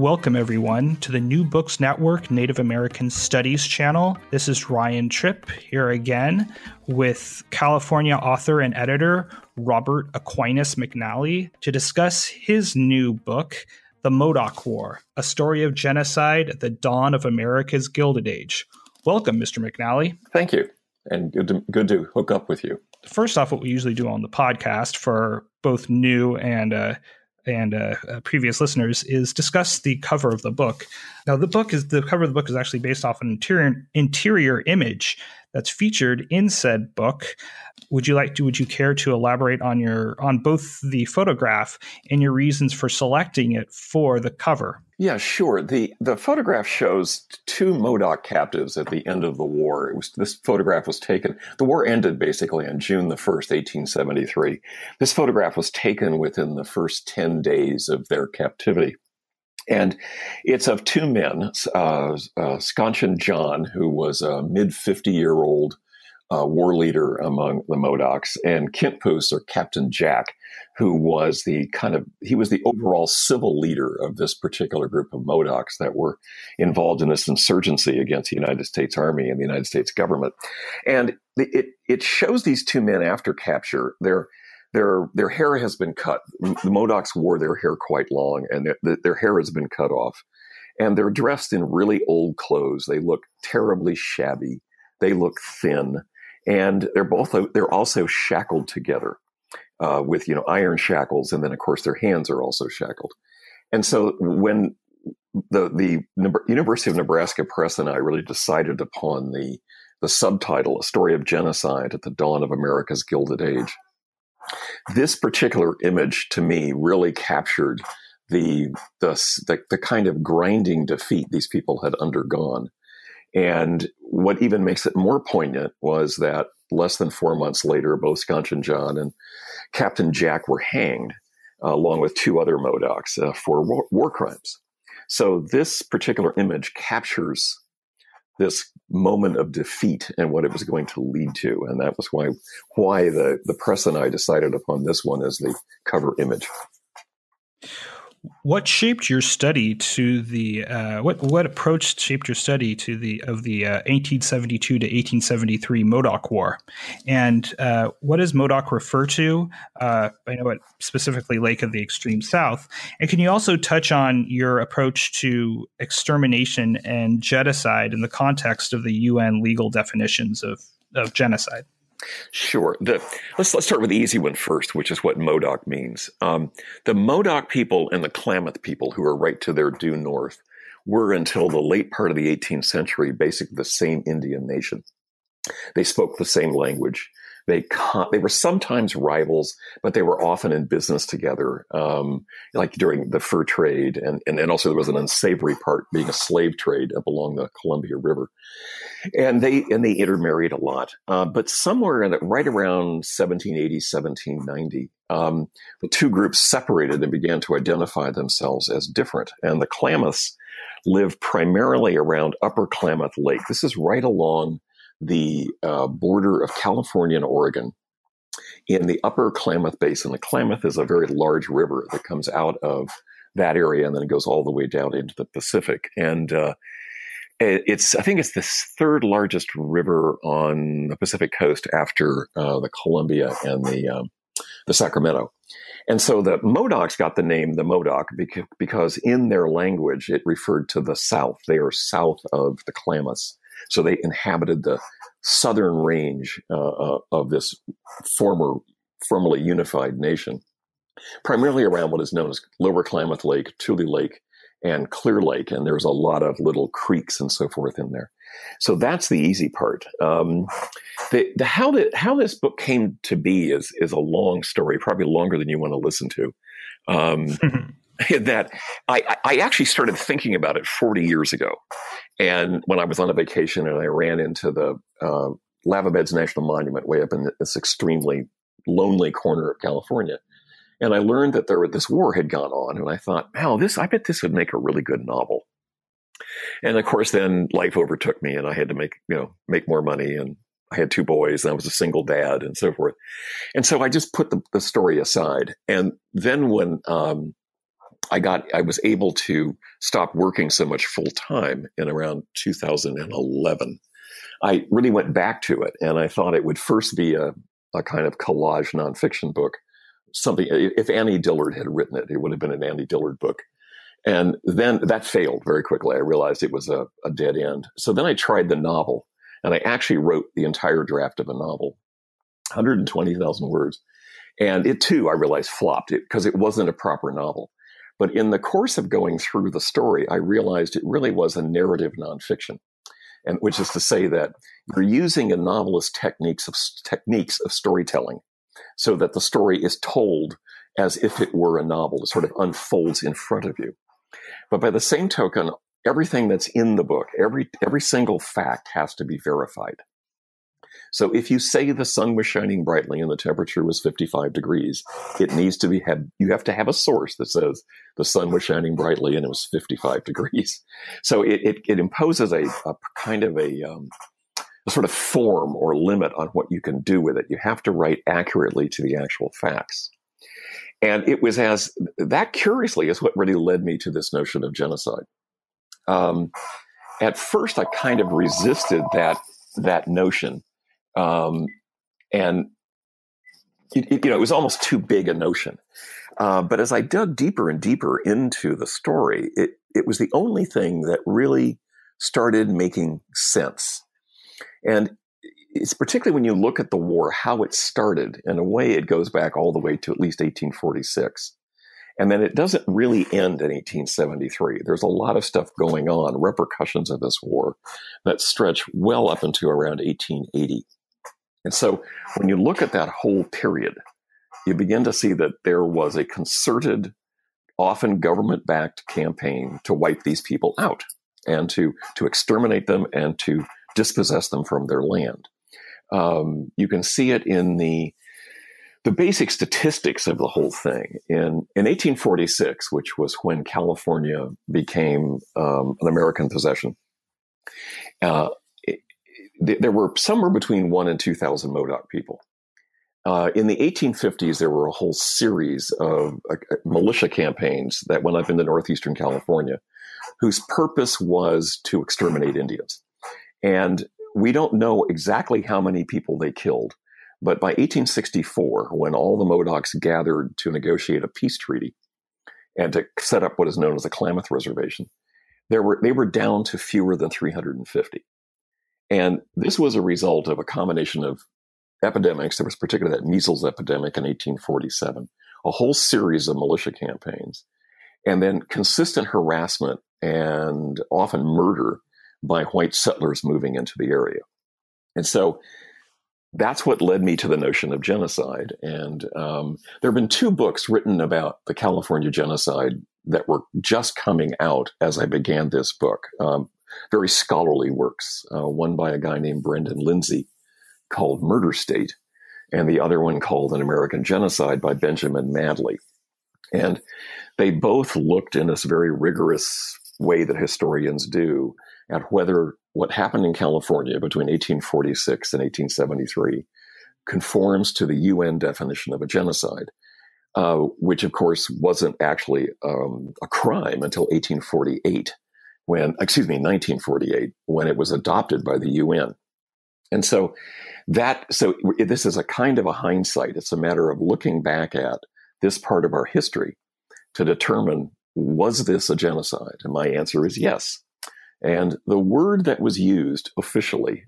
Welcome, everyone, to the New Books Network Native American Studies channel. This is Ryan Tripp here again with California author and editor Robert Aquinas McNally to discuss his new book, The Modoc War A Story of Genocide at the Dawn of America's Gilded Age. Welcome, Mr. McNally. Thank you, and good to, good to hook up with you. First off, what we usually do on the podcast for both new and uh, and uh, uh, previous listeners is discuss the cover of the book. Now, the book is the cover of the book is actually based off an interior interior image that's featured in said book. Would you like to? Would you care to elaborate on your on both the photograph and your reasons for selecting it for the cover? Yeah, sure. the The photograph shows two Modoc captives at the end of the war. It was this photograph was taken. The war ended basically on June the first, eighteen seventy three. This photograph was taken within the first ten days of their captivity. And it's of two men, uh, uh, John, who was a mid 50 year old uh, war leader among the Modocs, and Kintpuash, or Captain Jack, who was the kind of, he was the overall civil leader of this particular group of Modocs that were involved in this insurgency against the United States Army and the United States government. And it, it shows these two men after capture. They're, their their hair has been cut. The Modocs wore their hair quite long, and their, their hair has been cut off. And they're dressed in really old clothes. They look terribly shabby. They look thin, and they're both they're also shackled together uh, with you know iron shackles, and then of course their hands are also shackled. And so when the the University of Nebraska Press and I really decided upon the the subtitle, "A Story of Genocide at the Dawn of America's Gilded Age." This particular image to me really captured the, the, the, the kind of grinding defeat these people had undergone. And what even makes it more poignant was that less than four months later, both Schonchin John and Captain Jack were hanged, uh, along with two other Modocs, uh, for war, war, crimes. So this particular image captures this moment of defeat and what it was going to lead to. And that was why why the, the press and I decided upon this one as the cover image. What shaped your study to the uh, what what approach shaped your study to the of the uh, 1872 to 1873 Modoc War, and uh, what does Modoc refer to? Uh, I know it specifically Lake of the Extreme South, and can you also touch on your approach to extermination and genocide in the context of the UN legal definitions of of genocide? Sure. The, let's let's start with the easy one first, which is what Modoc means. Um, the Modoc people and the Klamath people, who are right to their due north, were until the late part of the 18th century basically the same Indian nation. They spoke the same language. They con- they were sometimes rivals, but they were often in business together, um, like during the fur trade, and, and and also there was an unsavory part being a slave trade up along the Columbia River, and they and they intermarried a lot. Uh, but somewhere in it, right around 1780, 1790, um, the two groups separated and began to identify themselves as different, and the Klamaths live primarily around Upper Klamath Lake. This is right along the uh, border of California and Oregon in the upper Klamath Basin. The Klamath is a very large river that comes out of that area and then it goes all the way down into the Pacific. And uh, it's, I think it's the third largest river on the Pacific coast after uh, the Columbia and the, um, the Sacramento. And so the Modocs got the name the Modoc because in their language it referred to the south. They are south of the Klamaths. So they inhabited the southern range uh, uh, of this former, formerly unified nation, primarily around what is known as Lower Klamath Lake, Tule Lake, and Clear Lake. And there's a lot of little creeks and so forth in there. So that's the easy part. Um, the, the, how, the, how this book came to be is, is a long story, probably longer than you want to listen to. Um, that I, I actually started thinking about it 40 years ago. And when I was on a vacation and I ran into the uh, Lava Beds National Monument way up in this extremely lonely corner of California. And I learned that there this war had gone on, and I thought, wow, this I bet this would make a really good novel. And of course, then life overtook me, and I had to make you know make more money, and I had two boys and I was a single dad and so forth. And so I just put the, the story aside. And then when um, I got, I was able to stop working so much full time in around 2011. I really went back to it and I thought it would first be a, a kind of collage nonfiction book. Something, if Annie Dillard had written it, it would have been an Annie Dillard book. And then that failed very quickly. I realized it was a, a dead end. So then I tried the novel and I actually wrote the entire draft of a novel, 120,000 words. And it too, I realized, flopped it because it wasn't a proper novel. But in the course of going through the story, I realized it really was a narrative nonfiction. And which is to say that you're using a novelist's techniques of techniques of storytelling so that the story is told as if it were a novel. It sort of unfolds in front of you. But by the same token, everything that's in the book, every every single fact has to be verified. So if you say the sun was shining brightly and the temperature was 55 degrees, it needs to be have you have to have a source that says the sun was shining brightly and it was 55 degrees. So it it, it imposes a, a, kind of a, um, a sort of form or limit on what you can do with it. You have to write accurately to the actual facts. And it was as that curiously is what really led me to this notion of genocide. Um, at first, I kind of resisted that that notion, um, and it, it, you know it was almost too big a notion. Uh, but as I dug deeper and deeper into the story, it it was the only thing that really started making sense. And it's particularly when you look at the war, how it started. In a way, it goes back all the way to at least 1846. And then it doesn't really end in 1873. There's a lot of stuff going on, repercussions of this war that stretch well up into around 1880. And so when you look at that whole period, you begin to see that there was a concerted, often government backed campaign to wipe these people out and to, to exterminate them and to dispossess them from their land. Um, you can see it in the the basic statistics of the whole thing in in 1846, which was when California became um, an American possession. Uh, it, there were somewhere between one and two thousand Modoc people. Uh, in the 1850s, there were a whole series of uh, militia campaigns that went up into northeastern California, whose purpose was to exterminate Indians. And we don't know exactly how many people they killed, but by 1864, when all the Modocs gathered to negotiate a peace treaty and to set up what is known as the Klamath Reservation, there were, they were down to fewer than 350. And this was a result of a combination of epidemics. There was particularly that measles epidemic in 1847, a whole series of militia campaigns, and then consistent harassment and often murder by white settlers moving into the area. And so that's what led me to the notion of genocide. And um, there have been two books written about the California genocide that were just coming out as I began this book. Um, very scholarly works. Uh, one by a guy named Brendan Lindsay called Murder State, and the other one called An American Genocide by Benjamin Madley. And they both looked in this very rigorous way that historians do at whether what happened in California between 1846 and 1873 conforms to the UN definition of a genocide, uh, which of course wasn't actually um, a crime until 1848, when, excuse me, 1948, when it was adopted by the UN. And so that, so this is a kind of a hindsight. It's a matter of looking back at this part of our history to determine was this a genocide? And my answer is yes. And the word that was used officially,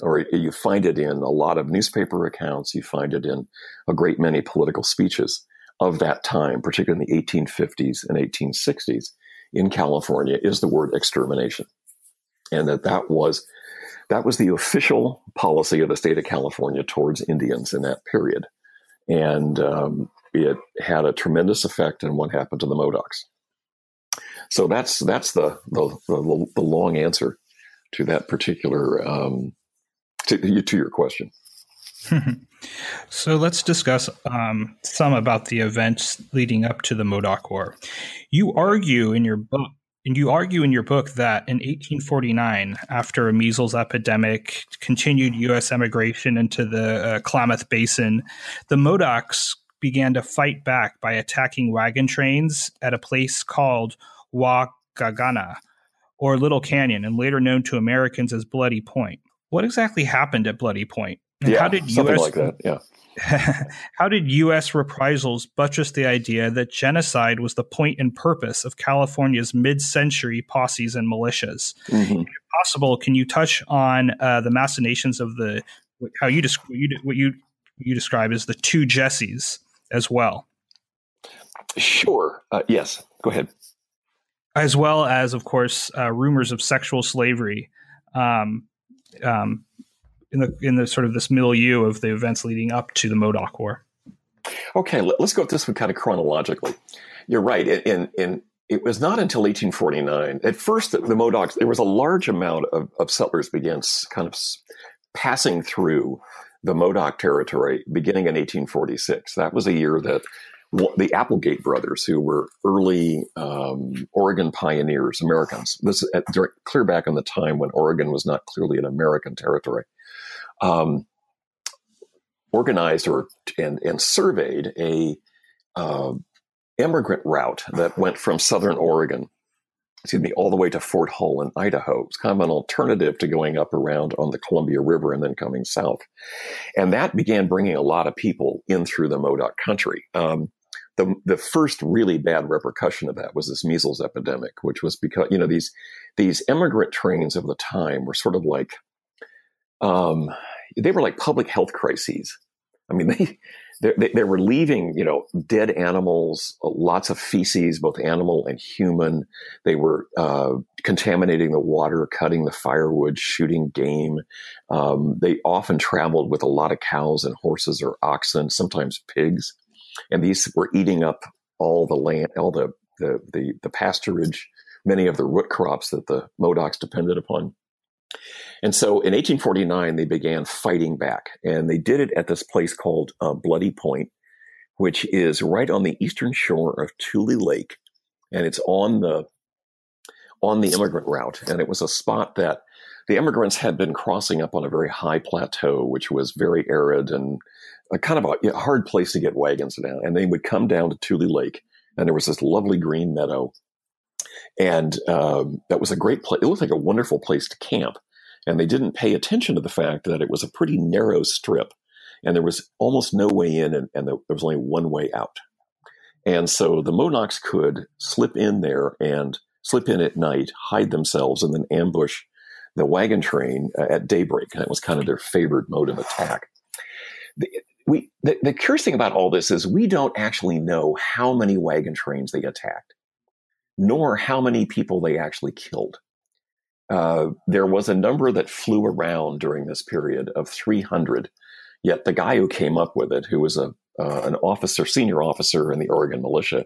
or you find it in a lot of newspaper accounts, you find it in a great many political speeches of that time, particularly in the 1850s and 1860s in California, is the word extermination. And that that was that was the official policy of the state of California towards Indians in that period. And um, it had a tremendous effect on what happened to the Modocs. So that's that's the the, the, the long answer to that particular um, to, to your question. so let's discuss um, some about the events leading up to the Modoc War. You argue in your book and you argue in your book that in 1849, after a measles epidemic, continued U.S. emigration into the uh, Klamath Basin, the Modocs began to fight back by attacking wagon trains at a place called Wagagana, or Little Canyon, and later known to Americans as Bloody Point. What exactly happened at Bloody Point? And yeah, how did something US, like that. Yeah. how did U.S. reprisals buttress the idea that genocide was the point and purpose of California's mid-century posses and militias? Mm-hmm. If possible, can you touch on uh, the machinations of the how you, desc- you what you you describe as the two Jessies as well? Sure. Uh, yes. Go ahead. As well as, of course, uh, rumors of sexual slavery. Um, um, in the in the sort of this milieu of the events leading up to the Modoc War. Okay, let, us go this one kind of chronologically. You're right. In in it was not until 1849. At first, the, the Modocs there was a large amount of, of settlers began kind of passing through the Modoc territory beginning in 1846. That was a year that the Applegate brothers, who were early um, Oregon pioneers, Americans. This at, clear back in the time when Oregon was not clearly an American territory um, organized or and, and surveyed a uh, immigrant route that went from southern Oregon, excuse me, all the way to Fort Hall in Idaho. It's kind of an alternative to going up around on the Columbia River and then coming south. And that began bringing a lot of people in through the Modoc country. Um, the, the first really bad repercussion of that was this measles epidemic, which was because, you know, these, these immigrant trains of the time were sort of like um, they were like public health crises. I mean, they, they, they were leaving, you know, dead animals, lots of feces, both animal and human. They were uh, contaminating the water, cutting the firewood, shooting game. Um, they often traveled with a lot of cows and horses or oxen, sometimes pigs, and these were eating up all the land, all the the the, the pasturage, many of the root crops that the Modocs depended upon. And so in 1849, they began fighting back, and they did it at this place called uh, Bloody Point, which is right on the eastern shore of Tule Lake, and it's on the on the immigrant route. And it was a spot that the immigrants had been crossing up on a very high plateau, which was very arid and a kind of a, hard place to get wagons down. And they would come down to Tule Lake, and there was this lovely green meadow and um, that was a great place. It looked like a wonderful place to camp. And they didn't pay attention to the fact that it was a pretty narrow strip and there was almost no way in and, and there was only one way out. And so the Modocs could slip in there and slip in at night, hide themselves, and then ambush the wagon train uh, at daybreak. That was kind of their favored mode of attack. The, we, the, the curious thing about all this is we don't actually know how many wagon trains they attacked nor how many people they actually killed. Uh, there was a number that flew around during this period of 300. Yet the guy who came up with it, who was a uh, an officer, senior officer in the Oregon militia,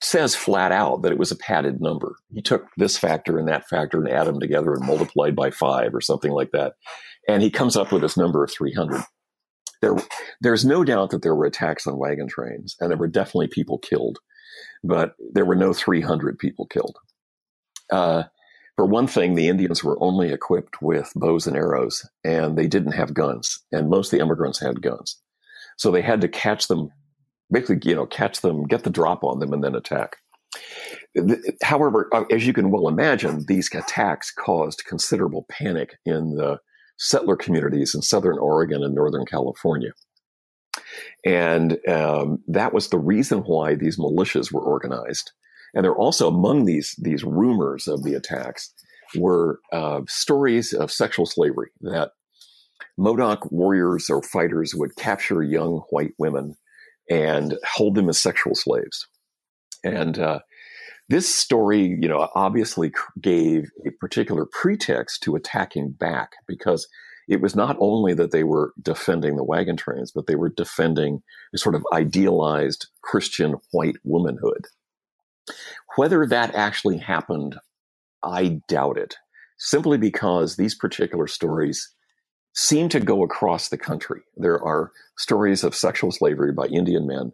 says flat out that it was a padded number. He took this factor and that factor and added them together and multiplied by five or something like that, and he comes up with this number of 300. There, there's no doubt that there were attacks on wagon trains, and there were definitely people killed but there were no 300 people killed. Uh, for one thing, the Indians were only equipped with bows and arrows, and they didn't have guns. And most of the immigrants had guns, so they had to catch them, basically, you know, catch them, get the drop on them, and then attack. However, uh, as you can well imagine, these attacks caused considerable panic in the settler communities in southern Oregon and northern California. And um, that was the reason why these militias were organized. And there also among these, these rumors of the attacks were uh, stories of sexual slavery that Modoc warriors or fighters would capture young white women and hold them as sexual slaves. And uh, this story, you know, obviously gave a particular pretext to attacking back because it was not only that they were defending the wagon trains, but they were defending a sort of idealized Christian white womanhood. Whether that actually happened, I doubt it, simply because these particular stories seem to go across the country. There are stories of sexual slavery by Indian men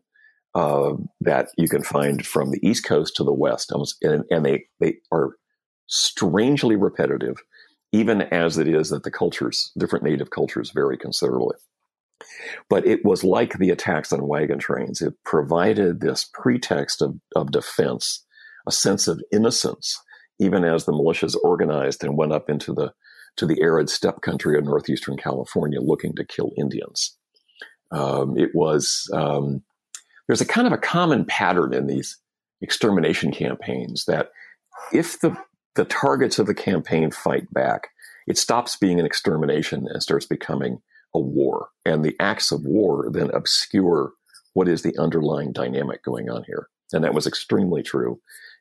uh, that you can find from the East Coast to the West, and, and they they are strangely repetitive, even as it is that the cultures, different native cultures, vary considerably. But it was like the attacks on wagon trains. It provided this pretext of, of defense, a sense of innocence, even as the militias organized and went up into the to the arid steppe country of northeastern California looking to kill Indians. Um, it was um, there's a kind of a common pattern in these extermination campaigns that if the the targets of the campaign fight back, it stops being an extermination and starts becoming a war. And the acts of war then obscure what is the underlying dynamic going on here. And that was extremely true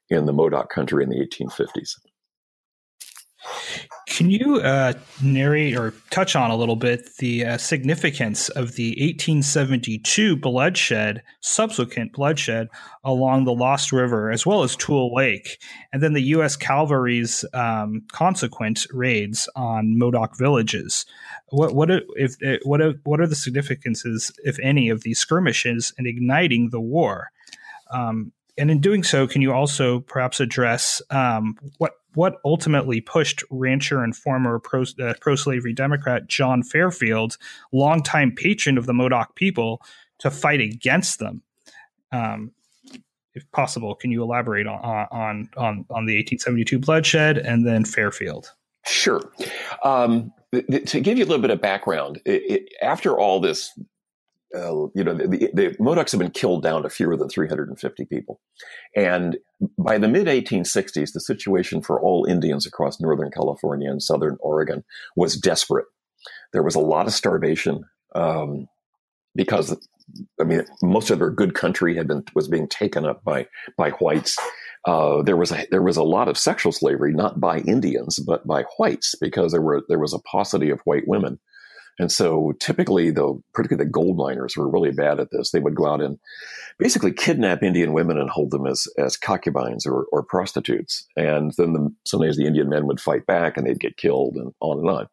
in the Modoc country in the 1850s. Can you uh, narrate or touch on a little bit the uh, significance of the 1872 bloodshed, subsequent bloodshed along the Lost River, as well as Tule Lake, and then the U.S. cavalry's um, consequent raids on Modoc villages? What what if uh, what are, what are the significances, if any, of these skirmishes in igniting the war? Um, and in doing so, can you also perhaps address um, what what ultimately pushed rancher and former pro uh, slavery Democrat John Fairfield, longtime patron of the Modoc people, to fight against them? Um, if possible, can you elaborate on on on on the 1872 bloodshed and then Fairfield? Sure. Um, to give you a little bit of background, it, it, after all this uh, you know, the, the, the, Modocs have been killed down to fewer than 350 people. And by the mid 1860s, the situation for all Indians across Northern California and Southern Oregon was desperate. There was a lot of starvation um, because, I mean, most of their good country had been was being taken up by by whites. Uh, there was a there was a lot of sexual slavery, not by Indians, but by whites, because there were there was a paucity of white women and so typically, the particularly the gold miners were really bad at this. They would go out and basically kidnap Indian women and hold them as, as concubines or, or prostitutes. And then the, sometimes the Indian men would fight back and they'd get killed and on and on.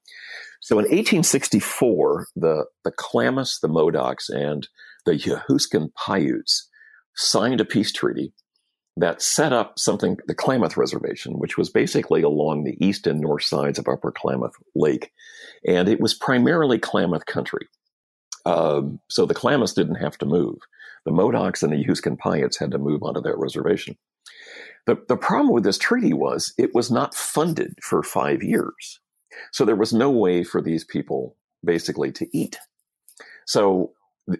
So in 1864, the, the Klamaths, the Modocs, and the Yahooskin Paiutes signed a peace treaty that set up something, the Klamath Reservation, which was basically along the east and north sides of Upper Klamath Lake. And it was primarily Klamath country. Um, so the Klamaths didn't have to move. The Modocs and the Yahooskin Paiutes had to move onto that reservation. The, the problem with this treaty was it was not funded for five years. So there was no way for these people basically to eat. So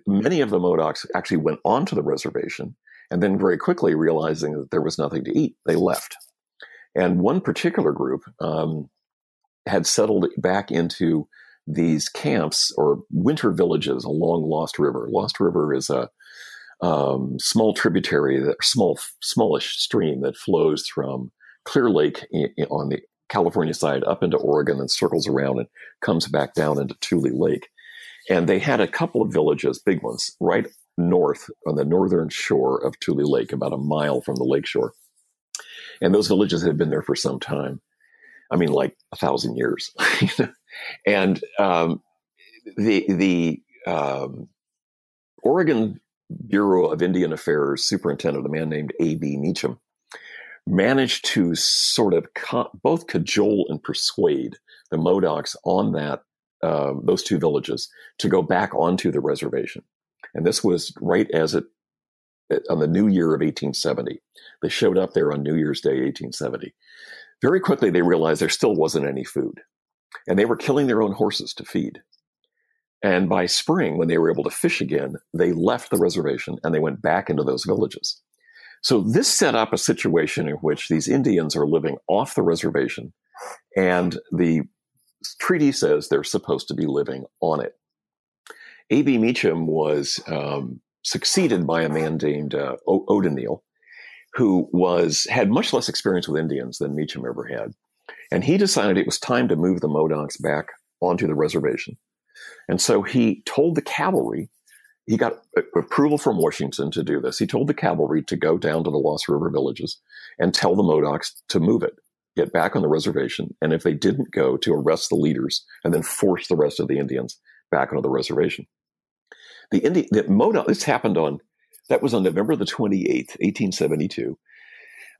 many of the Modocs actually went onto the reservation and then very quickly realizing that there was nothing to eat, they left. And one particular group um, had settled back into these camps or winter villages along Lost River. Lost River is a um, small tributary, that small, smallish stream that flows from Clear Lake in, in, on the California side up into Oregon and circles around and comes back down into Tule Lake. And they had a couple of villages, big ones, right north on the northern shore of Tule Lake, about a mile from the lakeshore. And those villages had been there for some time. I mean, like a thousand years. and um, the the um, Oregon Bureau of Indian Affairs superintendent, a man named A.B. Meacham, managed to sort of co- both cajole and persuade the Modocs on that uh, those two villages to go back onto the reservation. And this was right as it, on the new year of 1870. They showed up there on New Year's Day, 1870. Very quickly, they realized there still wasn't any food. And they were killing their own horses to feed. And by spring, when they were able to fish again, they left the reservation and they went back into those villages. So this set up a situation in which these Indians are living off the reservation and the treaty says they're supposed to be living on it. A.B. Meacham was um, succeeded by a man named uh, o- who was had much less experience with Indians than Meacham ever had, and he decided it was time to move the Modocs back onto the reservation, and so he told the cavalry. He got approval from Washington to do this. He told the cavalry to go down to the Lost River villages and tell the Modocs to move it, get back on the reservation, and if they didn't go, to arrest the leaders and then force the rest of the Indians back onto the reservation the Indian, the Modoc, this happened on That was on November the 28th, 1872.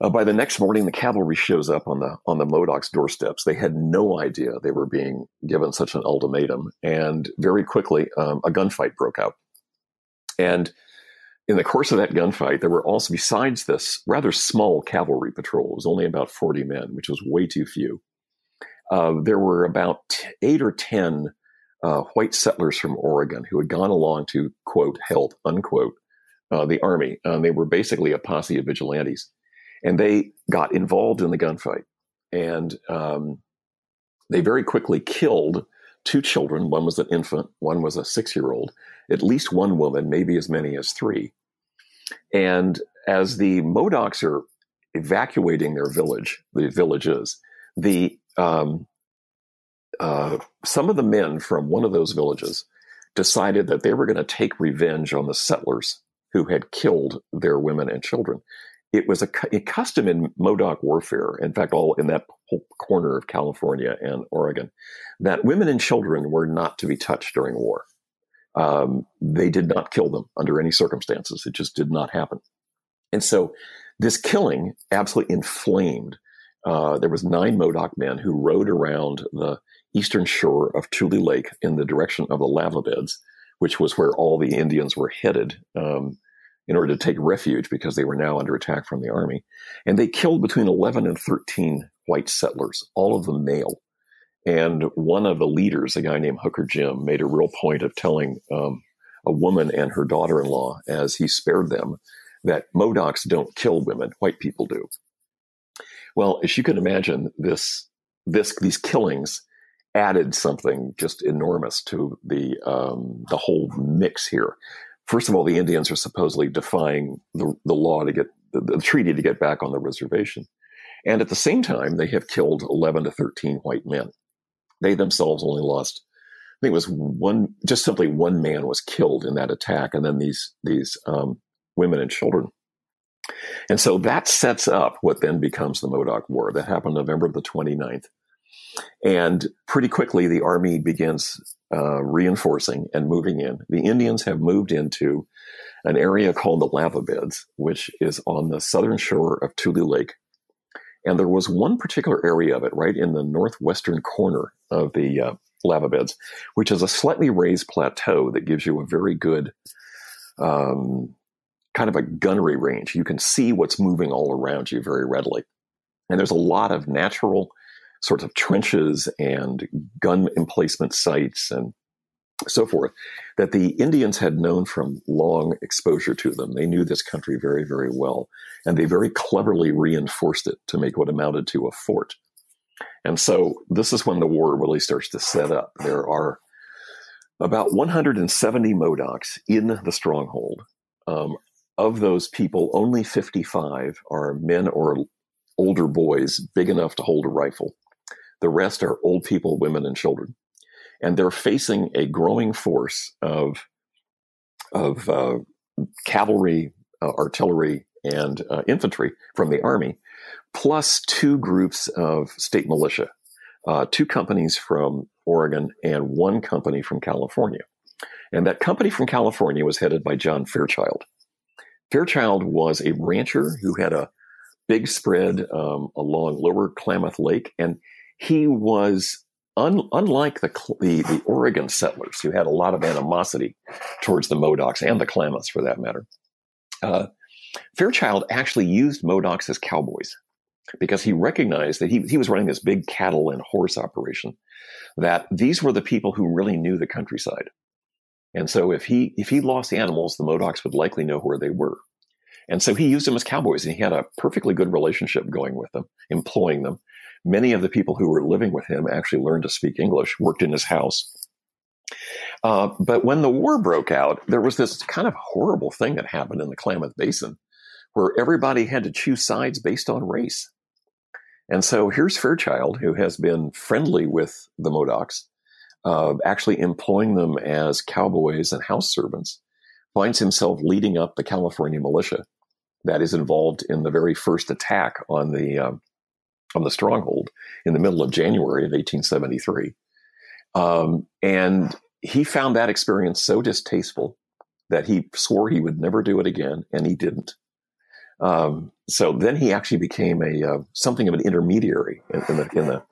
Uh, by the next morning, the cavalry shows up on the on the Modocs' doorsteps. They had no idea they were being given such an ultimatum, and very quickly, um, a gunfight broke out. And in the course of that gunfight, there were also, besides this rather small cavalry patrol, it was only about 40 men, which was way too few. Uh, there were about eight or 10 uh, white settlers from Oregon who had gone along to, quote, help, unquote, uh, the army. Um, they were basically a posse of vigilantes. And they got involved in the gunfight. And um, they very quickly killed two children. One was an infant, one was a six year old, at least one woman, maybe as many as three. And as the Modocs are evacuating their village, the villages, the um, uh, some of the men from one of those villages decided that they were going to take revenge on the settlers who had killed their women and children. It was a, a custom in Modoc warfare, in fact, all in that whole corner of California and Oregon, that women and children were not to be touched during war. Um, they did not kill them under any circumstances. It just did not happen. And so this killing absolutely inflamed. Uh, there was nine Modoc men who rode around the eastern shore of Tule Lake in the direction of the lava beds, which was where all the Indians were headed um, in order to take refuge because they were now under attack from the army. And they killed between 11 and 13 white settlers, all of them male. And one of the leaders, a guy named Hooker Jim, made a real point of telling um, a woman and her daughter in law, as he spared them, that Modocs don't kill women, white people do. Well, as you can imagine, this, this, these killings added something just enormous to the, um, the whole mix here. First of all, the Indians are supposedly defying the, the law to get the, the treaty to get back on the reservation. And at the same time, they have killed 11 to 13 white men. They themselves only lost, I think it was one, just simply one man was killed in that attack, and then these these um, women and children. And so that sets up what then becomes the Modoc War. That happened November the 29th. And pretty quickly, the army begins uh, reinforcing and moving in. The Indians have moved into an area called the lava beds, which is on the southern shore of Tule Lake. And there was one particular area of it right in the northwestern corner of the uh, lava beds, which is a slightly raised plateau that gives you a very good um, kind of a gunnery range. You can see what's moving all around you very readily. And there's a lot of natural sorts of trenches and gun emplacement sites and so forth that the Indians had known from long exposure to them. They knew this country very, very well, and they very cleverly reinforced it to make what amounted to a fort. And so this is when the war really starts to set up. There are about 170 Modocs in the stronghold. Um, of those people, only 55 are men or older boys big enough to hold a rifle. The rest are old people, women, and children and they're facing a growing force of of uh, cavalry, uh, artillery, and uh, infantry from the army, plus two groups of state militia, uh, two companies from Oregon and one company from California. And that company from California was headed by John Fairchild. Fairchild was a rancher who had a big spread um, along Lower Klamath Lake, and he was un, unlike the, the, the Oregon settlers who had a lot of animosity towards the Modocs and the Klamaths for that matter, uh, Fairchild actually used Modocs as cowboys because he recognized that he, he was running this big cattle and horse operation, that these were the people who really knew the countryside. And so if he if he lost the animals, the Modocs would likely know where they were. And so he used them as cowboys, and he had a perfectly good relationship going with them, employing them. Many of the people who were living with him actually learned to speak English, worked in his house. Uh, but when the war broke out, there was this kind of horrible thing that happened in the Klamath Basin where everybody had to choose sides based on race. And so here's Fairchild, who has been friendly with the Modocs, uh, actually employing them as cowboys and house servants, finds himself leading up the California militia that is involved in the very first attack on the um, on the stronghold in the middle of January of 1873. Um, and he found that experience so distasteful that he swore he would never do it again, and he didn't. Um, so then he actually became a uh, something of an intermediary in, in, the in the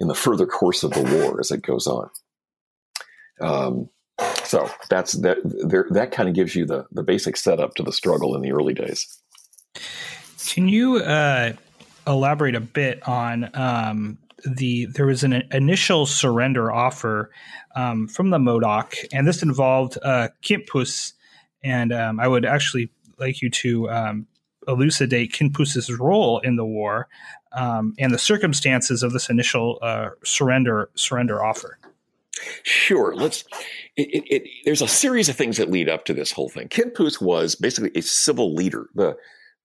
in the further course of the war as it goes on. Um, so that's that. There, that kind of gives you the the basic setup to the struggle in the early days. Can you uh, elaborate a bit on um, the? There was an initial surrender offer um, from the Modoc, and this involved uh, Kintpuash, and um, I would actually like you to um, elucidate Kintpuash's role in the war um, and the circumstances of this initial uh, surrender surrender offer. Sure. Let's. It, it, it, there's a series of things that lead up to this whole thing. Kintpuash was basically a civil leader. The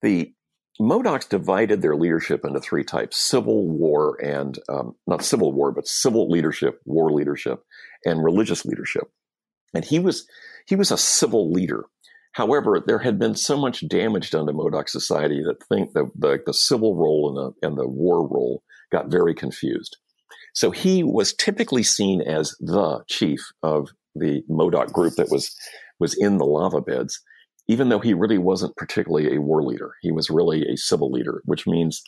the Modocs divided their leadership into three types: civil war and um, not civil war, but civil leadership, war leadership, and religious leadership. And he was he was a civil leader. However, there had been so much damage done to Modoc society that think the, the, the civil role and the, and the war role got very confused. So he was typically seen as the chief of the Modoc group that was was in the lava beds, even though he really wasn't particularly a war leader. He was really a civil leader, which means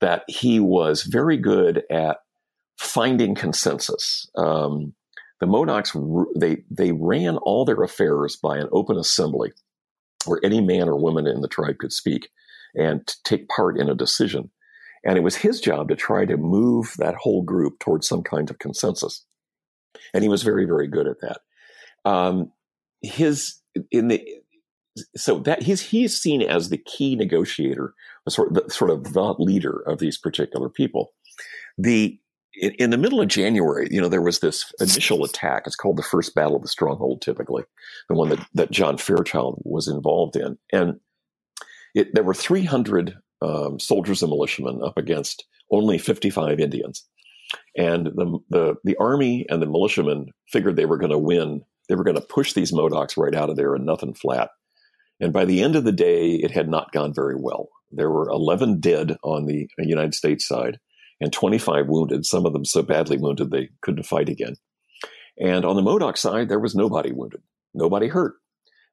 that he was very good at finding consensus. Um, the Modocs they they ran all their affairs by an open assembly, where any man or woman in the tribe could speak and take part in a decision. And it was his job to try to move that whole group towards some kind of consensus. And he was very, very good at that. Um, his in the so that he's he's seen as the key negotiator, sort of the, sort of the leader of these particular people. The in, in, the middle of January, you know, there was this initial attack. It's called the First Battle of the Stronghold, typically, the one that, that John Fairchild was involved in. And it, there were 300 um, soldiers and militiamen up against only 55 Indians. And the, the, the army and the militiamen figured they were going to win. They were going to push these Modocs right out of there and nothing flat. And by the end of the day, it had not gone very well. There were 11 dead on the United States side and 25 wounded, some of them so badly wounded they couldn't fight again. And on the Modoc side, there was nobody wounded, nobody hurt.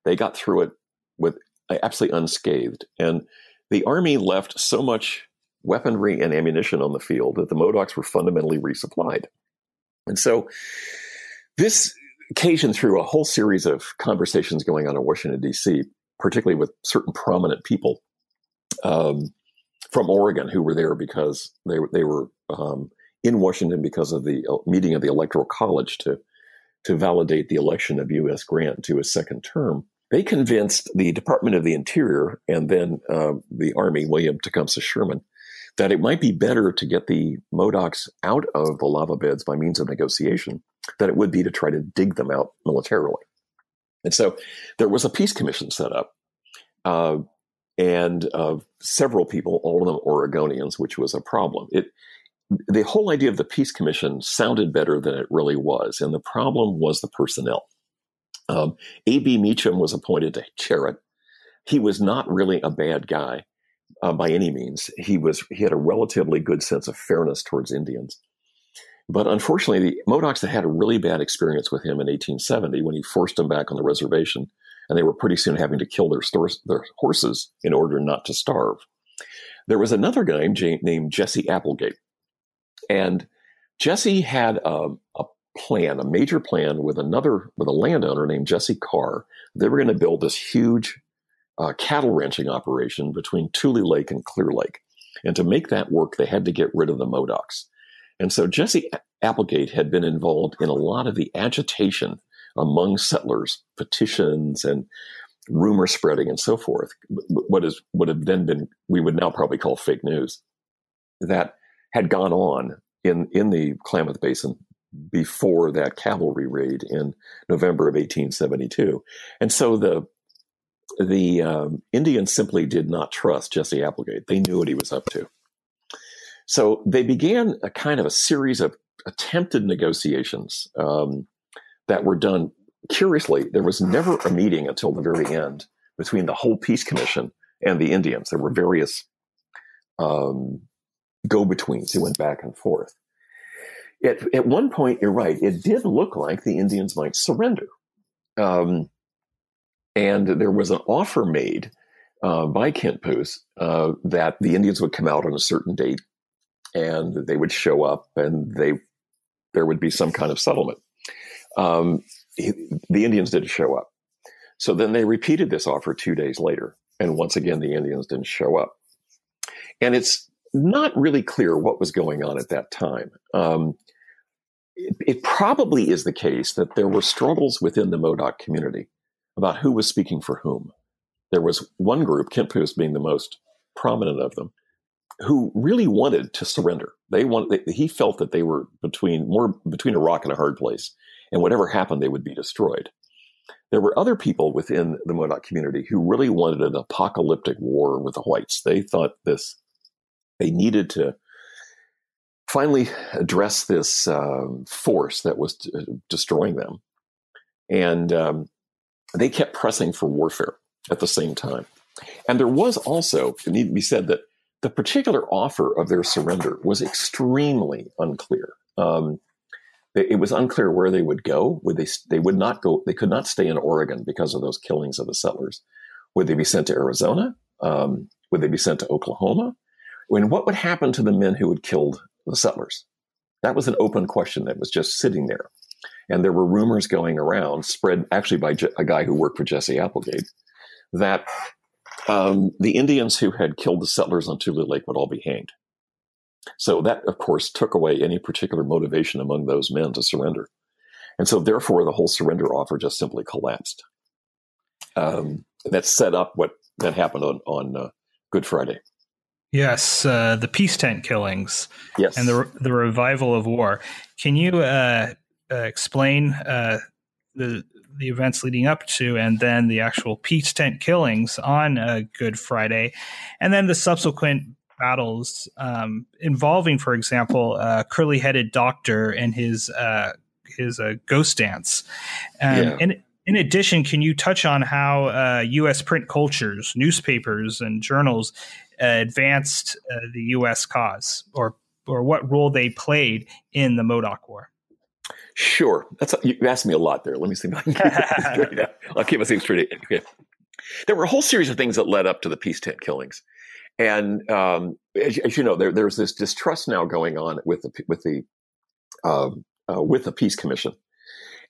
They got through it with uh, absolutely unscathed. And the army left so much weaponry and ammunition on the field that the Modocs were fundamentally resupplied. And so this occasioned through a whole series of conversations going on in Washington, D.C., particularly with certain prominent people. Um, from Oregon who were there because they they were um, in Washington because of the uh, meeting of the Electoral College to to validate the election of U.S. Grant to his second term. They convinced the Department of the Interior and then uh, the Army, William Tecumseh Sherman, that it might be better to get the Modocs out of the lava beds by means of negotiation than it would be to try to dig them out militarily. And so there was a peace commission set up. Uh, and uh, several people, all of them Oregonians, which was a problem. It the whole idea of the peace commission sounded better than it really was, and the problem was the personnel. Um, A.B. Meacham was appointed to chair it. He was not really a bad guy uh, by any means. He was he had a relatively good sense of fairness towards Indians. But unfortunately, the Modocs had had a really bad experience with him in 1870 when he forced them back on the reservation and they were pretty soon having to kill their, stores, their horses in order not to starve. There was another guy named Jesse Applegate, and Jesse had a, a plan, a major plan with another with a landowner named Jesse Carr. They were going to build this huge uh, cattle ranching operation between Tule Lake and Clear Lake, and to make that work, they had to get rid of the Modocs. And so Jesse Applegate had been involved in a lot of the agitation among settlers, petitions and rumor spreading and so forth, what is would have then been we would now probably call fake news, that had gone on in in the Klamath Basin before that cavalry raid in November of 1872, and so the the um, Indians simply did not trust Jesse Applegate. They knew what he was up to. So they began a kind of a series of attempted negotiations um, that were done curiously. There was never a meeting until the very end between the whole peace commission and the Indians. There were various um, go betweens who went back and forth. At, at one point, you're right, it did look like the Indians might surrender. Um, And there was an offer made uh, by Kintpuash uh, that the Indians would come out on a certain date and they would show up and they there would be some kind of settlement. Um, he, the Indians didn't show up. So then they repeated this offer two days later. And once again, the Indians didn't show up. And it's not really clear what was going on at that time. Um, it, it, probably is the case that there were struggles within the Modoc community about who was speaking for whom. There was one group, Kintpuash being the most prominent of them, who really wanted to surrender. They wanted, he felt that they were between more between a rock and a hard place, and whatever happened, they would be destroyed. There were other people within the Modoc community who really wanted an apocalyptic war with the whites. They thought this, they needed to finally address this um, force that was t- destroying them. And um, they kept pressing for warfare at the same time. And there was also, it need to be said that the particular offer of their surrender was extremely unclear. Um, it was unclear where they would go. Would they? They would not go. They could not stay in Oregon because of those killings of the settlers. Would they be sent to Arizona? Um, would they be sent to Oklahoma? And what would happen to the men who had killed the settlers? That was an open question that was just sitting there, and there were rumors going around, spread actually by a guy who worked for Jesse Applegate, that um, the Indians who had killed the settlers on Tule Lake would all be hanged. So that, of course, took away any particular motivation among those men to surrender. And so, therefore, the whole surrender offer just simply collapsed. Um, that set up what that happened on, on uh, Good Friday. Yes, uh, the peace tent killings. Yes, and the the revival of war. Can you uh, uh explain uh, the the events leading up to, and then the actual peace tent killings on uh, Good Friday, and then the subsequent battles um, involving, for example, a curly-headed doctor and his uh, his uh, ghost dance. Um, yeah. And in addition, can you touch on how uh, U.S. print cultures, newspapers, and journals uh, advanced uh, the U.S. cause, or or what role they played in the Modoc War? Sure, that's you asked me a lot there. Let me see if I can keep it straight. I'll keep my things straight. Okay. There were a whole series of things that led up to the peace tent killings. And um, as, as, you know, there, there's this distrust now going on with the with the uh, uh, with the peace commission,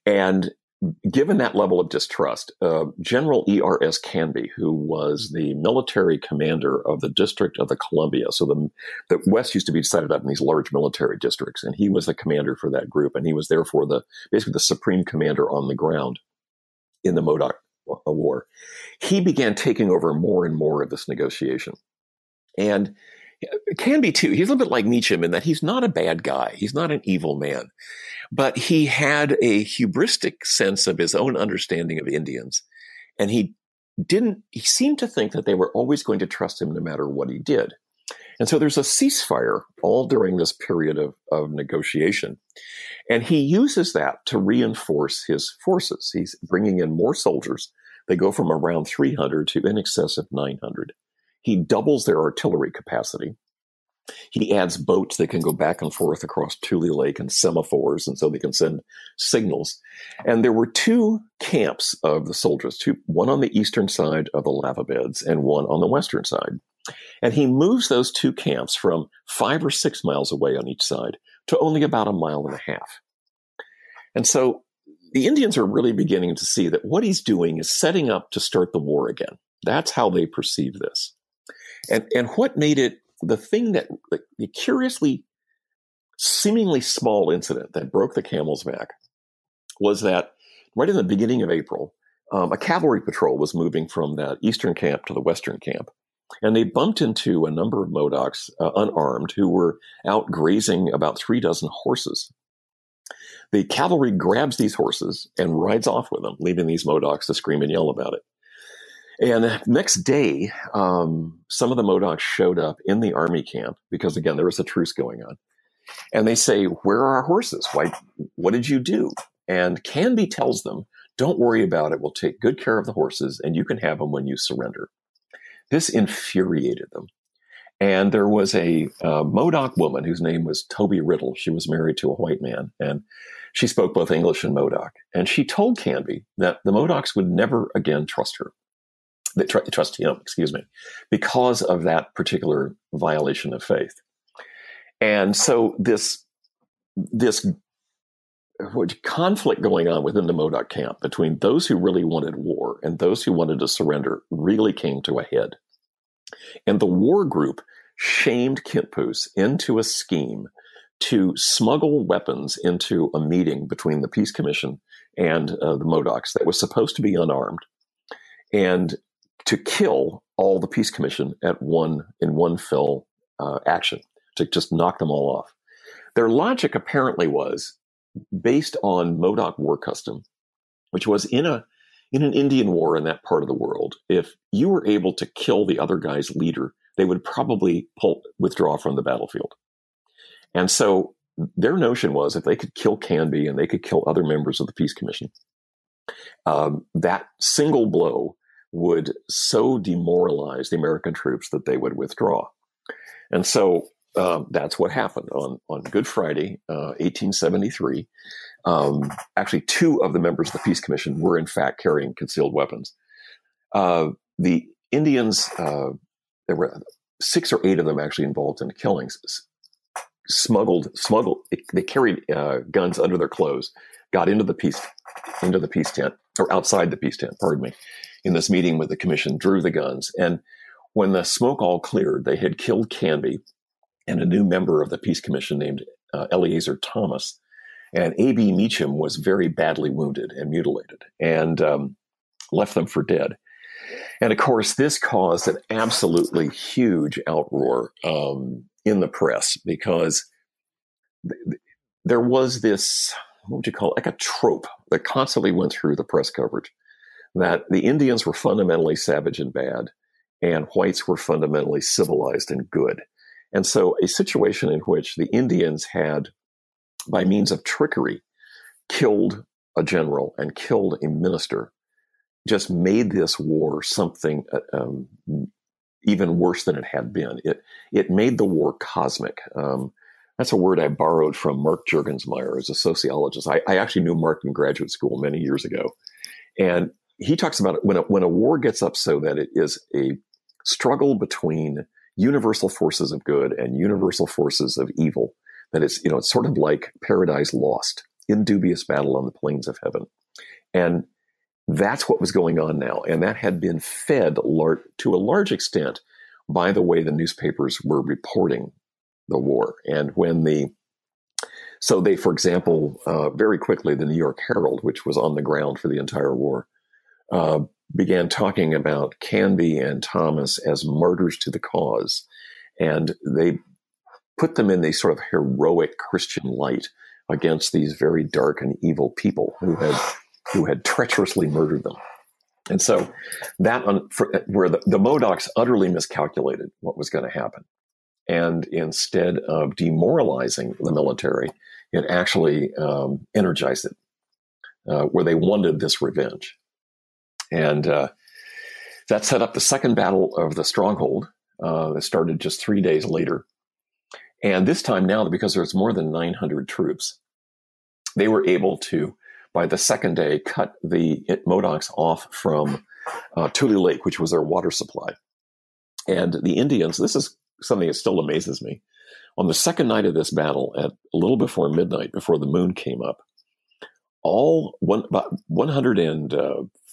and given that level of distrust, uh, General E.R.S. Canby, who was the military commander of the District of the Columbia, so the the West used to be decided up in these large military districts, and he was the commander for that group, and he was therefore the basically the supreme commander on the ground in the Modoc War. He began taking over more and more of this negotiation. And can be too. He's a little bit like Meacham in that he's not a bad guy. He's not an evil man, but he had a hubristic sense of his own understanding of Indians. And he didn't, he seemed to think that they were always going to trust him no matter what he did. And so there's a ceasefire all during this period of, of negotiation. And he uses that to reinforce his forces. He's bringing in more soldiers. They go from around 300 to in excess of 900. He doubles their artillery capacity. He adds boats that can go back and forth across Tule Lake and semaphores, and so they can send signals. And there were two camps of the soldiers, two, one on the eastern side of the lava beds and one on the western side. And he moves those two camps from five or six miles away on each side to only about a mile and a half. And so the Indians are really beginning to see that what he's doing is setting up to start the war again. That's how they perceive this. And and what made it the thing that the curiously seemingly small incident that broke the camel's back was that right in the beginning of April, um, a cavalry patrol was moving from that eastern camp to the western camp. And they bumped into a number of Modocs, uh, unarmed, who were out grazing about three dozen horses. The cavalry grabs these horses and rides off with them, leaving these Modocs to scream and yell about it. And next day, um, some of the Modocs showed up in the army camp because, again, there was a truce going on. And they say, Where are our horses? Why, what did you do? And Canby tells them, Don't worry about it. We'll take good care of the horses and you can have them when you surrender. This infuriated them. And there was a uh, Modoc woman whose name was Toby Riddle. She was married to a white man. And She spoke both English and Modoc, and she told Canby that the Modocs would never again trust her, tr- trust him, excuse me, because of that particular violation of faith. And so this this conflict going on within the Modoc camp between those who really wanted war and those who wanted to surrender really came to a head. And the war group shamed Kintpuash into a scheme to smuggle weapons into a meeting between the Peace Commission and uh, the Modocs that was supposed to be unarmed, and to kill all the Peace Commission at one in one fell uh, action to just knock them all off. Their logic apparently was based on Modoc war custom, which was in a in an Indian war in that part of the world. If you were able to kill the other guy's leader, they would probably pull, withdraw from the battlefield. And so their notion was if they could kill Canby and they could kill other members of the Peace Commission, um, that single blow would so demoralize the American troops that they would withdraw. And so um, that's what happened on, on Good Friday, uh, 1873. Um, actually, two of the members of the Peace Commission were in fact carrying concealed weapons. Uh, the Indians, uh, there were six or eight of them actually involved in killings smuggled smuggled they carried uh, guns under their clothes got into the peace into the peace tent or outside the peace tent pardon me in this meeting with the commission drew the guns. And when the smoke all cleared they had killed canby and a new member of the peace commission named uh, eleazar thomas. And ab meacham was very badly wounded and mutilated and um, left them for dead. And of course this caused an absolutely huge outroar um, in the press because th- there was this what would you call it? Like a trope that constantly went through the press coverage that the Indians were fundamentally savage and bad and whites were fundamentally civilized and good. And so a situation in which the Indians had by means of trickery killed a general and killed a minister just made this war something uh, um, even worse than it had been. It it made the war cosmic. Um, that's a word I borrowed from Mark Juergensmeyer as a sociologist. I, I, actually knew Mark in graduate school many years ago, and he talks about it when a, when a war gets up so that it is a struggle between universal forces of good and universal forces of evil. That it's you know it's sort of like Paradise Lost in dubious battle on the plains of heaven, and that's what was going on now. And that had been fed lar- to a large extent by the way the newspapers were reporting the war. And when the so they, for example, uh, very quickly, the New York Herald, which was on the ground for the entire war, uh, began talking about Canby and Thomas as martyrs to the cause. And they put them in this sort of heroic Christian light against these very dark and evil people who had who had treacherously murdered them. And so that for, where the, the Modocs utterly miscalculated what was going to happen. And instead of demoralizing the military, it actually um, energized it, uh, where they wanted this revenge. And uh, that set up the second battle of the stronghold uh, that started just three days later. And this time now, because there's more than 900 troops, they were able to by the second day, cut the Modocs off from uh, Tule Lake, which was their water supply. And the Indians, this is something that still amazes me. On the second night of this battle, at a little before midnight, before the moon came up, all one, about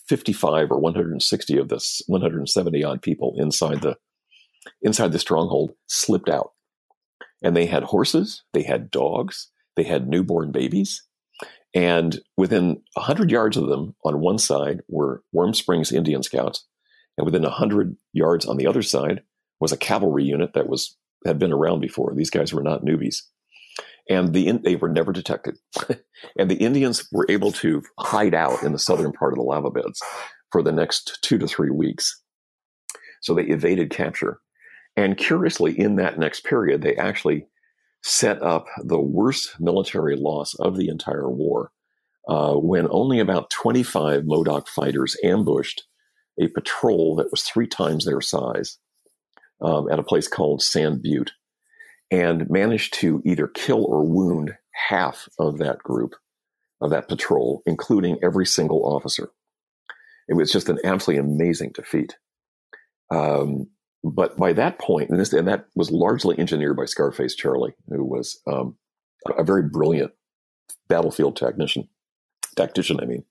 155 or 160 of this 170 odd people inside the inside the stronghold slipped out, and they had horses, they had dogs, they had newborn babies, and within 100 yards of them on one side were Warm Springs Indian Scouts. And within 100 yards on the other side was a cavalry unit that was had been around before. These guys were not newbies. And the they were never detected. and the Indians were able to hide out in the southern part of the lava beds for the next two to three weeks. So they evaded capture. And curiously, in that next period, they actually set up the worst military loss of the entire war uh, when only about 25 Modoc fighters ambushed a patrol that was three times their size um, at a place called Sand Butte and managed to either kill or wound half of that group of that patrol, including every single officer. It was just an absolutely amazing defeat. Um, but by that point, and, this, and that was largely engineered by Scarface Charlie, who was um, a very brilliant battlefield technician, tactician, I mean.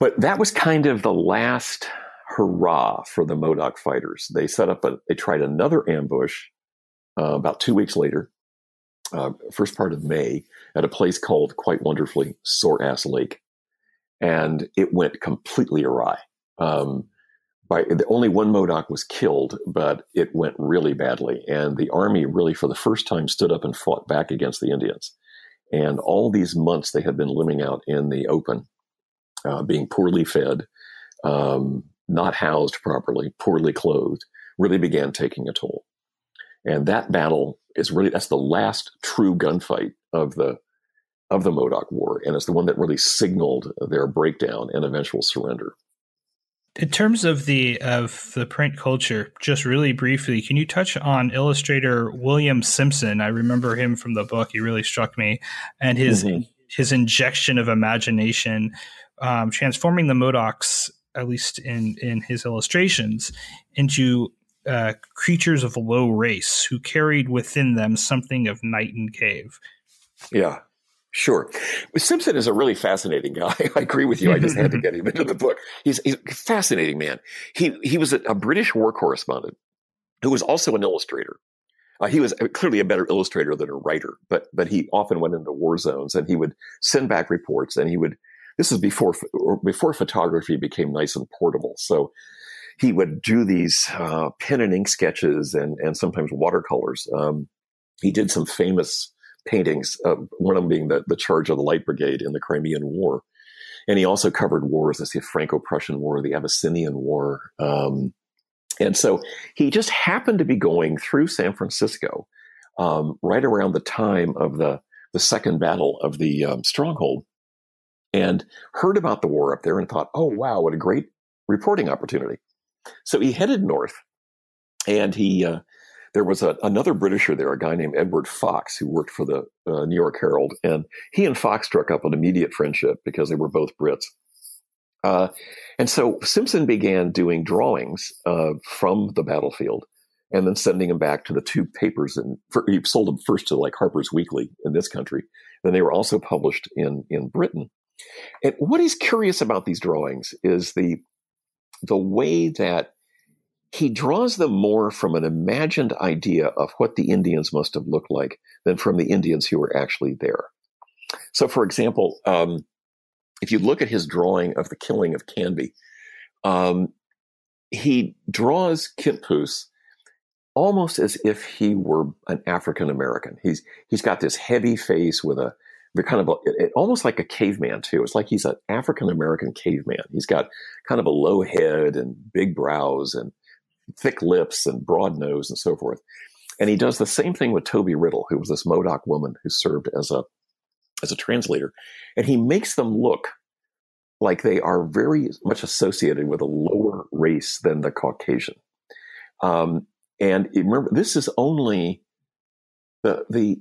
But that was kind of the last hurrah for the Modoc fighters. They set up a, they tried another ambush uh, about two weeks later, uh, first part of May, at a place called quite wonderfully Sore Ass Lake, and it went completely awry. Um, by the, only one Modoc was killed, but it went really badly, and the army really, for the first time, stood up and fought back against the Indians. And all these months they had been living out in the open, uh, being poorly fed, um, not housed properly, poorly clothed, really began taking a toll. And that battle is really that's the last true gunfight of the of the Modoc War, and it's the one that really signaled their breakdown and eventual surrender. In terms of the of the print culture, just really briefly, can you touch on illustrator William Simpson? I remember him from the book; he really struck me, and his mm-hmm. his injection of imagination, um, transforming the Modocs, at least in in his illustrations, into uh, creatures of a low race who carried within them something of night and cave. Yeah, Sure. Simpson is a really fascinating guy. I agree with you. I just had to get him into the book. He's, he's a fascinating man. He, he was a, a, British war correspondent who was also an illustrator. Uh, he was clearly a better illustrator than a writer, but, but he often went into war zones and he would send back reports and he would, this is before, before photography became nice and portable. So he would do these uh, pen and ink sketches and, and sometimes watercolors. Um, he did some famous paintings, uh, one of them being the, the charge of the Light Brigade in the Crimean War. And he also covered wars, the Franco-Prussian War, the Abyssinian War. Um, and so he just happened to be going through San Francisco um, right around the time of the, the second battle of the um, stronghold and heard about the war up there and thought, oh, wow, what a great reporting opportunity. So he headed north and he uh, there was a, another Britisher there, a guy named Edward Fox, who worked for the uh, New York Herald, and he and Fox struck up an immediate friendship because they were both Brits. Uh, and so Simpson began doing drawings uh, from the battlefield and then sending them back to the two papers. And he sold them first to like Harper's Weekly in this country. Then they were also published in, in Britain. And what is curious about these drawings is the, the way that he draws them more from an imagined idea of what the Indians must have looked like than from the Indians who were actually there. So, for example, um, if you look at his drawing of the killing of Canby, um, he draws Kintpuash almost as if he were an African American. He's he's got this heavy face with a kind of a, it, almost like a caveman too. It's like he's an African American caveman. He's got kind of a low head and big brows and thick lips and broad nose and so forth. And he does the same thing with Toby Riddle, who was this Modoc woman who served as a as a translator, and he makes them look like they are very much associated with a lower race than the Caucasian. Um, and remember, this is only the the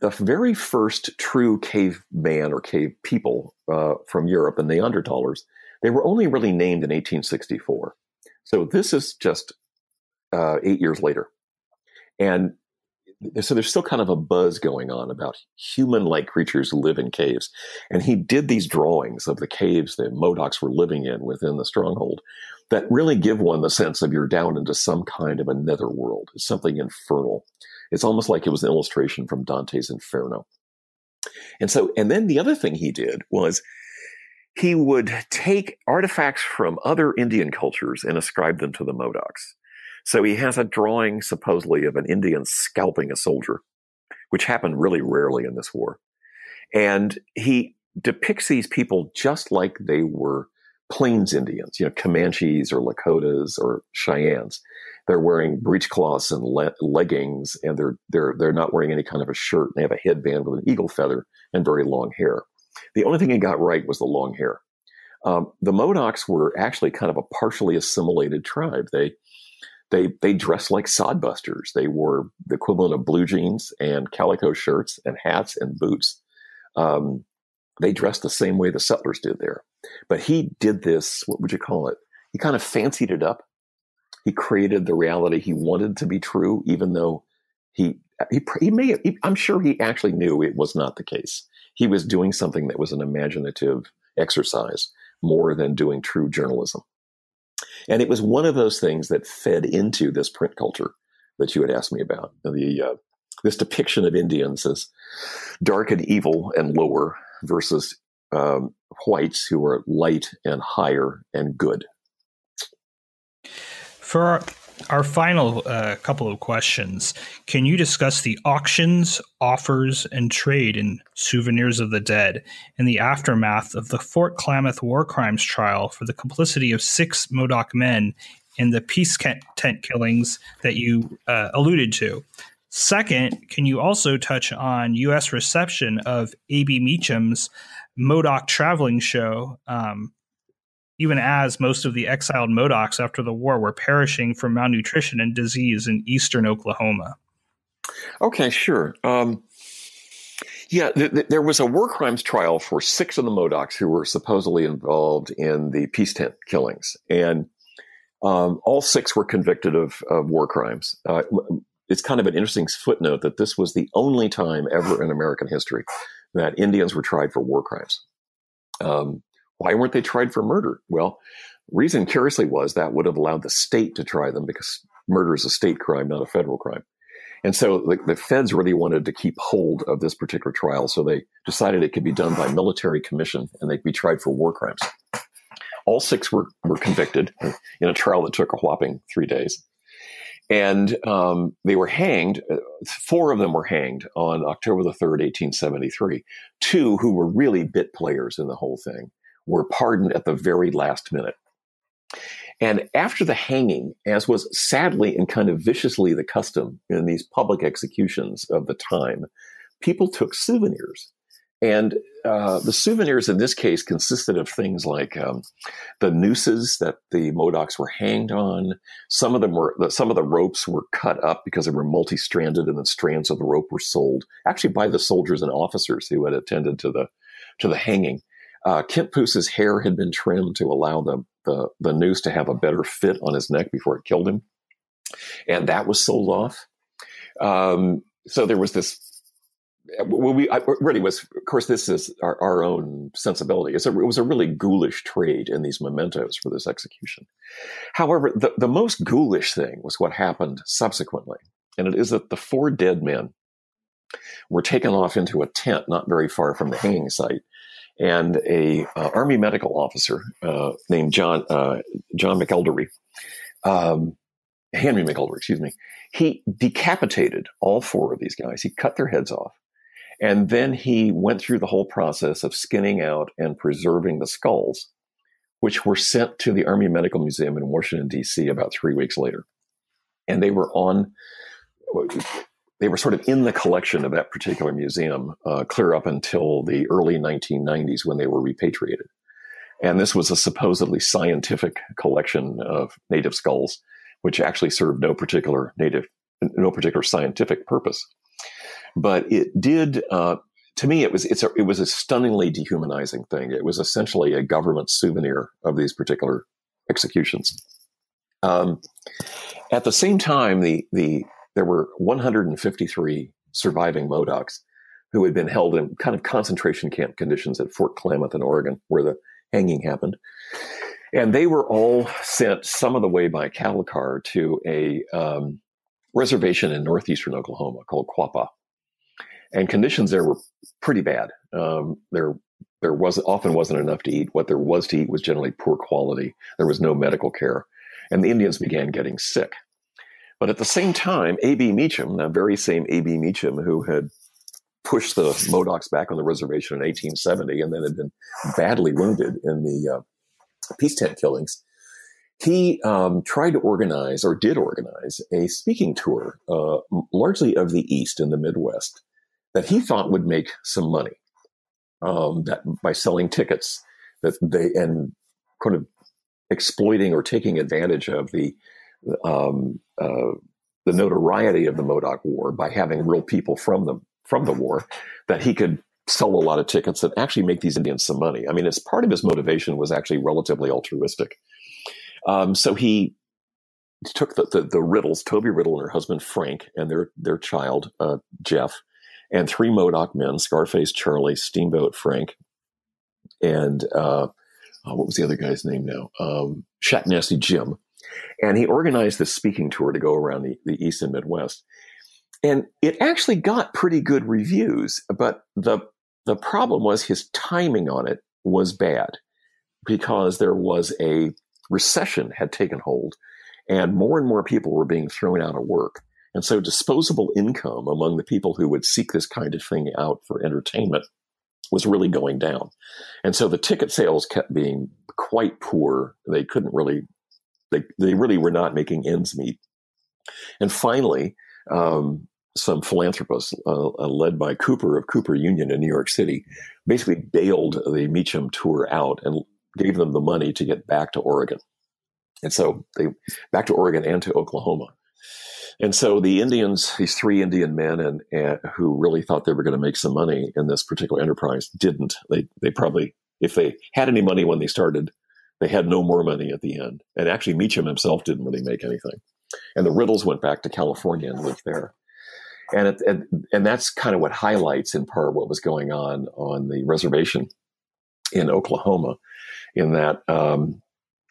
the very first true caveman or cave people uh, from Europe, the Neanderthals. They were only really named in 1864. So this is just uh, eight years later. And so there's still kind of a buzz going on about human like creatures live in caves. And he did these drawings of the caves that Modocs were living in within the stronghold that really give one the sense of you're down into some kind of a netherworld, something infernal. It's almost like it was an illustration from Dante's Inferno. And so, and then the other thing he did was he would take artifacts from other Indian cultures and ascribe them to the Modocs. So he has a drawing supposedly of an Indian scalping a soldier, which happened really rarely in this war. And he depicts these people just like they were Plains Indians, you know, Comanches or Lakotas or Cheyennes. They're wearing breechcloths and le- leggings, and they're they're they're not wearing any kind of a shirt. They have a headband with an eagle feather and very long hair. The only thing he got right was the long hair. Um, the Modocs were actually kind of a partially assimilated tribe. They they they dressed like sodbusters. They wore the equivalent of blue jeans and calico shirts and hats and boots. Um, they dressed the same way the settlers did there. But he did this, what would you call it? He kind of fancied it up. He created the reality he wanted to be true, even though he he, he may he, I'm sure he actually knew it was not the case. He was doing something that was an imaginative exercise more than doing true journalism. And it was one of those things that fed into this print culture that you had asked me about. The uh, this depiction of Indians as dark and evil and lower versus um, whites who are light and higher and good. For our, our final uh, couple of questions, can you discuss the auctions, offers, and trade in Souvenirs of the Dead in the aftermath of the Fort Klamath war crimes trial for the complicity of six Modoc men in the peace tent killings that you uh, alluded to? Second, can you also touch on U.S. reception of A.B. Meacham's Modoc traveling show, um, even as most of the exiled Modocs after the war were perishing from malnutrition and disease in eastern Oklahoma? Okay, sure. Um, yeah, th- th- there was a war crimes trial for six of the Modocs who were supposedly involved in the peace tent killings. And um, all six were convicted of, of war crimes. Uh, it's kind of an interesting footnote that this was the only time ever in American history that Indians were tried for war crimes. Um, why weren't they tried for murder? Well, reason curiously was that would have allowed the state to try them because murder is a state crime, not a federal crime. And so the, the, feds really wanted to keep hold of this particular trial. So they decided it could be done by military commission and they could be tried for war crimes. All six were, were convicted in a trial that took a whopping three days. And um, they were hanged. Uh, four of them were hanged on October the 3rd, 1873. Two, who were really bit players in the whole thing, were pardoned at the very last minute. And after the hanging, as was sadly and kind of viciously the custom in these public executions of the time, people took souvenirs. And uh, the souvenirs in this case consisted of things like um, the nooses that the Modocs were hanged on. Some of them were some of the ropes were cut up because they were multi-stranded, and the strands of the rope were sold actually by the soldiers and officers who had attended to the to the hanging. Uh, Kintpuash's hair had been trimmed to allow the, the the noose to have a better fit on his neck before it killed him, and that was sold off. Um, so there was this we I, really was. Of course, this is our, our own sensibility. A, it was a really ghoulish trade in these mementos for this execution. However, the, the most ghoulish thing was what happened subsequently, and it is that the four dead men were taken off into a tent not very far from the hanging site, and a uh, army medical officer uh, named John uh, John McElderry. Um, Henry McElderry, excuse me. He decapitated all four of these guys. He cut their heads off and then he went through the whole process of skinning out and preserving the skulls, which were sent to the Army Medical Museum in Washington, D.C. about three weeks later. And they were on, they were sort of in the collection of that particular museum uh, clear up until the early 1990s when they were repatriated. And this was a supposedly scientific collection of native skulls, which actually served no particular native, no particular scientific purpose but it did. Uh, to me, it was it's a, it was a stunningly dehumanizing thing. It was essentially a government souvenir of these particular executions. Um, at the same time, the the there were 153 surviving Modocs who had been held in kind of concentration camp conditions at Fort Klamath in Oregon, where the hanging happened. And they were all sent some of the way by cattle car to a um, reservation in northeastern Oklahoma called Quapaw and conditions there were pretty bad. Um, there there was often wasn't enough to eat. What there was to eat was generally poor quality. There was no medical care, and the Indians began getting sick. But at the same time, A.B. Meacham, that very same A.B. Meacham who had pushed the Modocs back on the reservation in 1870 and then had been badly wounded in the uh, peace tent killings, he um, tried to organize or did organize a speaking tour, uh, largely of the East and the Midwest that he thought would make some money um, that by selling tickets that they and kind of exploiting or taking advantage of the um, uh, the notoriety of the Modoc War by having real people from the from the war that he could sell a lot of tickets and actually make these Indians some money. I mean, as part of his motivation was actually relatively altruistic. Um, so he took the, the, the Riddles, Toby Riddle and her husband Frank, and their their child uh, Jeff, and three Modoc men: Scarface Charlie, Steamboat Frank, and uh, oh, what was the other guy's name now? Um, Nasty Jim. And he organized this speaking tour to go around the, the East and Midwest. And it actually got pretty good reviews, but the the problem was his timing on it was bad because there was a recession had taken hold and more and more people were being thrown out of work. And so disposable income among the people who would seek this kind of thing out for entertainment was really going down. And so the ticket sales kept being quite poor. They couldn't really, they, they really were not making ends meet. And finally, um, some philanthropists, uh, uh, led by Cooper of Cooper Union in New York City, basically bailed the Meacham tour out and gave them the money to get back to Oregon. And so they back to Oregon and to Oklahoma. And so the Indians, these three Indian men, and, and who really thought they were going to make some money in this particular enterprise, didn't. They they probably, if they had any money when they started, they had no more money at the end. And actually, Meacham himself didn't really make anything. And the Riddles went back to California and lived there. And it, and and that's kind of what highlights in part what was going on on the reservation in Oklahoma, in that um,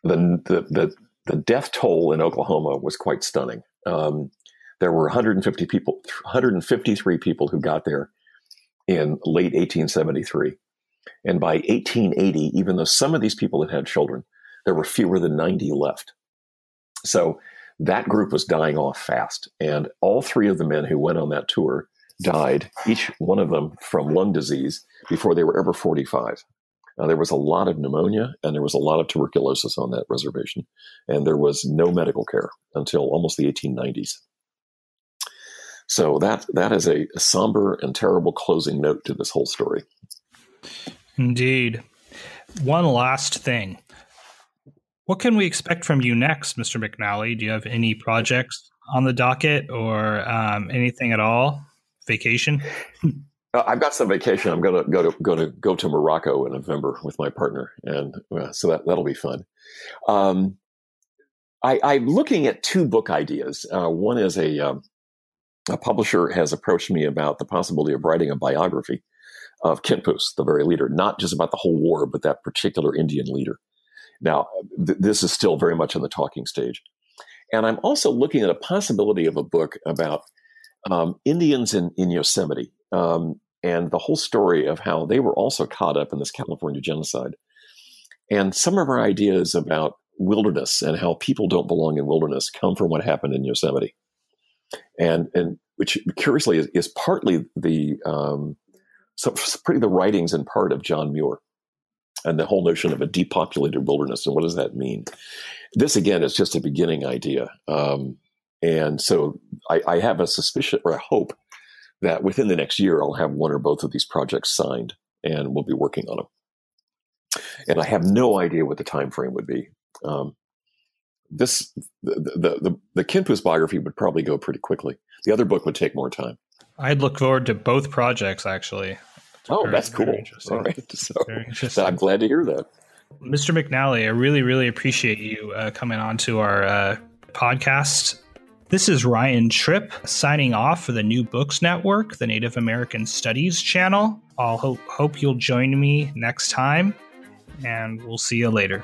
the, the the the death toll in Oklahoma was quite stunning. Um, there were 150 people, 153 people who got there in late 1873. And by 1880, even though some of these people had had children, there were fewer than 90 left. So that group was dying off fast. And all three of the men who went on that tour died, each one of them from lung disease, before they were ever 45. Uh, there was a lot of pneumonia and there was a lot of tuberculosis on that reservation. And there was no medical care until almost the 1890s. So that that is a, a somber and terrible closing note to this whole story. Indeed. One last thing. What can we expect from you next, Mr. McNally? Do you have any projects on the docket or um, anything at all? Vacation? Uh, I've got some vacation. I'm gonna go to go to go to Morocco in November with my partner, and uh, so that that'll be fun. Um, I, am looking at two book ideas. Uh, one is a um, a publisher has approached me about the possibility of writing a biography of Kintpuash, the very leader, not just about the whole war, but that particular Indian leader. Now, th- this is still very much in the talking stage. And I'm also looking at a possibility of a book about um, Indians in, in Yosemite um, and the whole story of how they were also caught up in this California genocide. And some of our ideas about wilderness and how people don't belong in wilderness come from what happened in Yosemite and and which curiously is, is partly the um, so pretty the writings in part of John Muir and the whole notion of a depopulated wilderness and what does that mean? This again is just a beginning idea, um, and so I, I have a suspicion or a hope that within the next year I'll have one or both of these projects signed and we'll be working on them. And I have no idea what the time frame would be. Um, this the the the, the Kintpuash biography would probably go pretty quickly. The other book would take more time. I'd look forward to both projects actually. oh, very, that's cool. All right, so, I'm glad to hear that. Mr. McNally, I really, really appreciate you uh, coming on to our uh, podcast. This is Ryan Tripp signing off for the New Books Network, the Native American Studies channel. I'll hope, hope you'll join me next time, and we'll see you later.